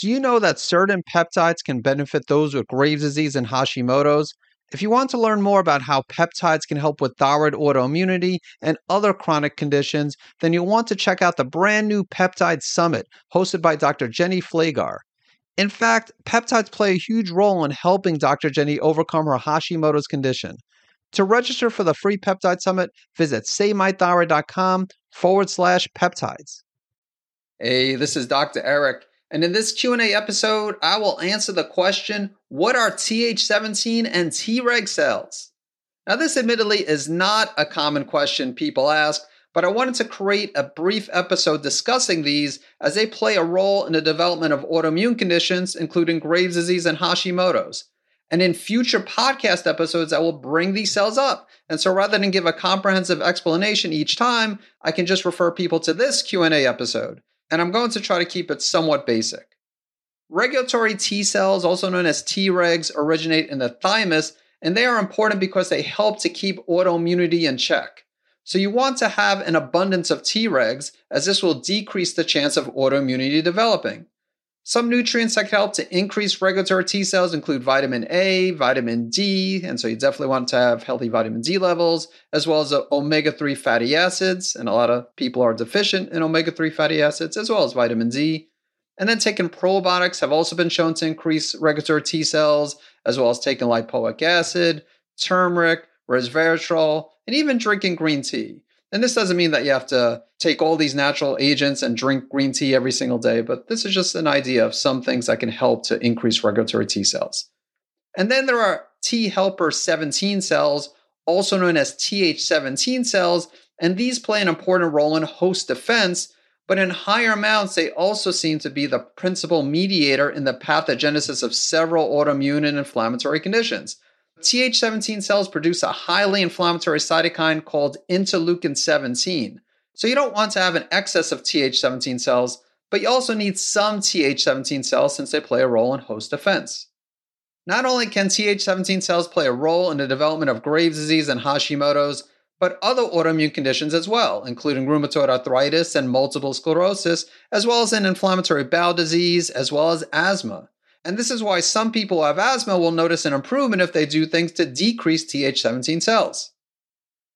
Do you know that certain peptides can benefit those with Graves' disease and Hashimoto's? If you want to learn more about how peptides can help with thyroid autoimmunity and other chronic conditions, then you'll want to check out the brand new Peptide Summit hosted by Dr. Jenny Flagar. In fact, peptides play a huge role in helping Dr. Jenny overcome her Hashimoto's condition. To register for the free peptide summit, visit savemythyroid.com forward slash peptides. Hey, this is Dr. Eric, and in this Q&A episode, I will answer the question, what are Th17 and Treg cells? Now, this admittedly is not a common question people ask, but I wanted to create a brief episode discussing these as they play a role in the development of autoimmune conditions, including Graves' disease and Hashimoto's. And in future podcast episodes, I will bring these cells up. And so rather than give a comprehensive explanation each time, I can just refer people to this Q&A episode. And I'm going to try to keep it somewhat basic. Regulatory T cells, also known as Tregs, originate in the thymus, and they are important because they help to keep autoimmunity in check. So you want to have an abundance of Tregs, as this will decrease the chance of autoimmunity developing. Some nutrients that can help to increase regulatory T cells include vitamin A, vitamin D, and so you definitely want to have healthy vitamin D levels, as well as omega 3 fatty acids. And a lot of people are deficient in omega 3 fatty acids, as well as vitamin D. And then taking probiotics have also been shown to increase regulatory T cells, as well as taking lipoic acid, turmeric, resveratrol, and even drinking green tea. And this doesn't mean that you have to take all these natural agents and drink green tea every single day, but this is just an idea of some things that can help to increase regulatory T cells. And then there are T helper 17 cells, also known as Th17 cells, and these play an important role in host defense, but in higher amounts, they also seem to be the principal mediator in the pathogenesis of several autoimmune and inflammatory conditions. Th17 cells produce a highly inflammatory cytokine called interleukin 17. So you don't want to have an excess of Th17 cells, but you also need some Th17 cells since they play a role in host defense. Not only can Th17 cells play a role in the development of Graves' disease and Hashimoto's, but other autoimmune conditions as well, including rheumatoid arthritis and multiple sclerosis, as well as in inflammatory bowel disease, as well as asthma. And this is why some people who have asthma will notice an improvement if they do things to decrease Th17 cells.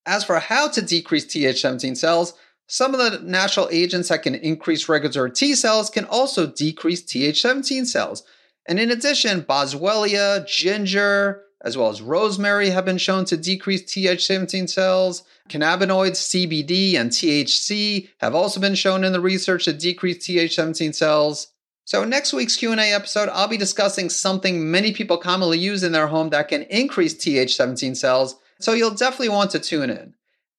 As for how to decrease Th17 cells, some of the natural agents that can increase regulatory T cells can also decrease Th17 cells. And in addition, boswellia, ginger, as well as rosemary have been shown to decrease Th17 cells. Cannabinoids, CBD, and THC have also been shown in the research to decrease Th17 cells. So next week's Q&A episode, I'll be discussing something many people commonly use in their home that can increase Th17 cells, so you'll definitely want to tune in.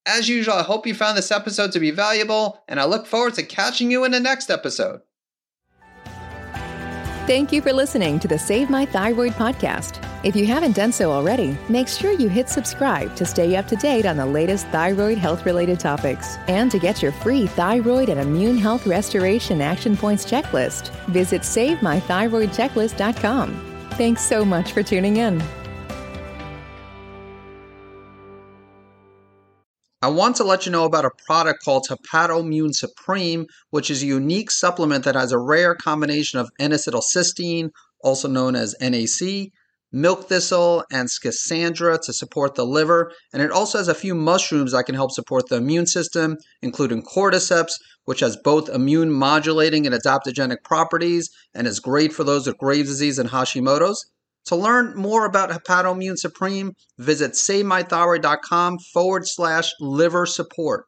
As usual, I hope you found this episode to be valuable, and I look forward to catching you in the next episode. Thank you for listening to the Save My Thyroid podcast. If you haven't done so already, make sure you hit subscribe to stay up to date on the latest thyroid health related topics. And to get your free thyroid and immune health restoration action points checklist, visit SaveMyThyroidChecklist.com. Thanks so much for tuning in. I want to let you know about a product called Hepatoimmune Supreme, which is a unique supplement that has a rare combination of N-acetylcysteine, also known as NAC, milk thistle, and schisandra to support the liver. And it also has a few mushrooms that can help support the immune system, including cordyceps, which has both immune modulating and adaptogenic properties and is great for those with Graves' disease and Hashimoto's. To learn more about Hepatoimmune Supreme, visit SaveMyThyroid.com forward slash liver support.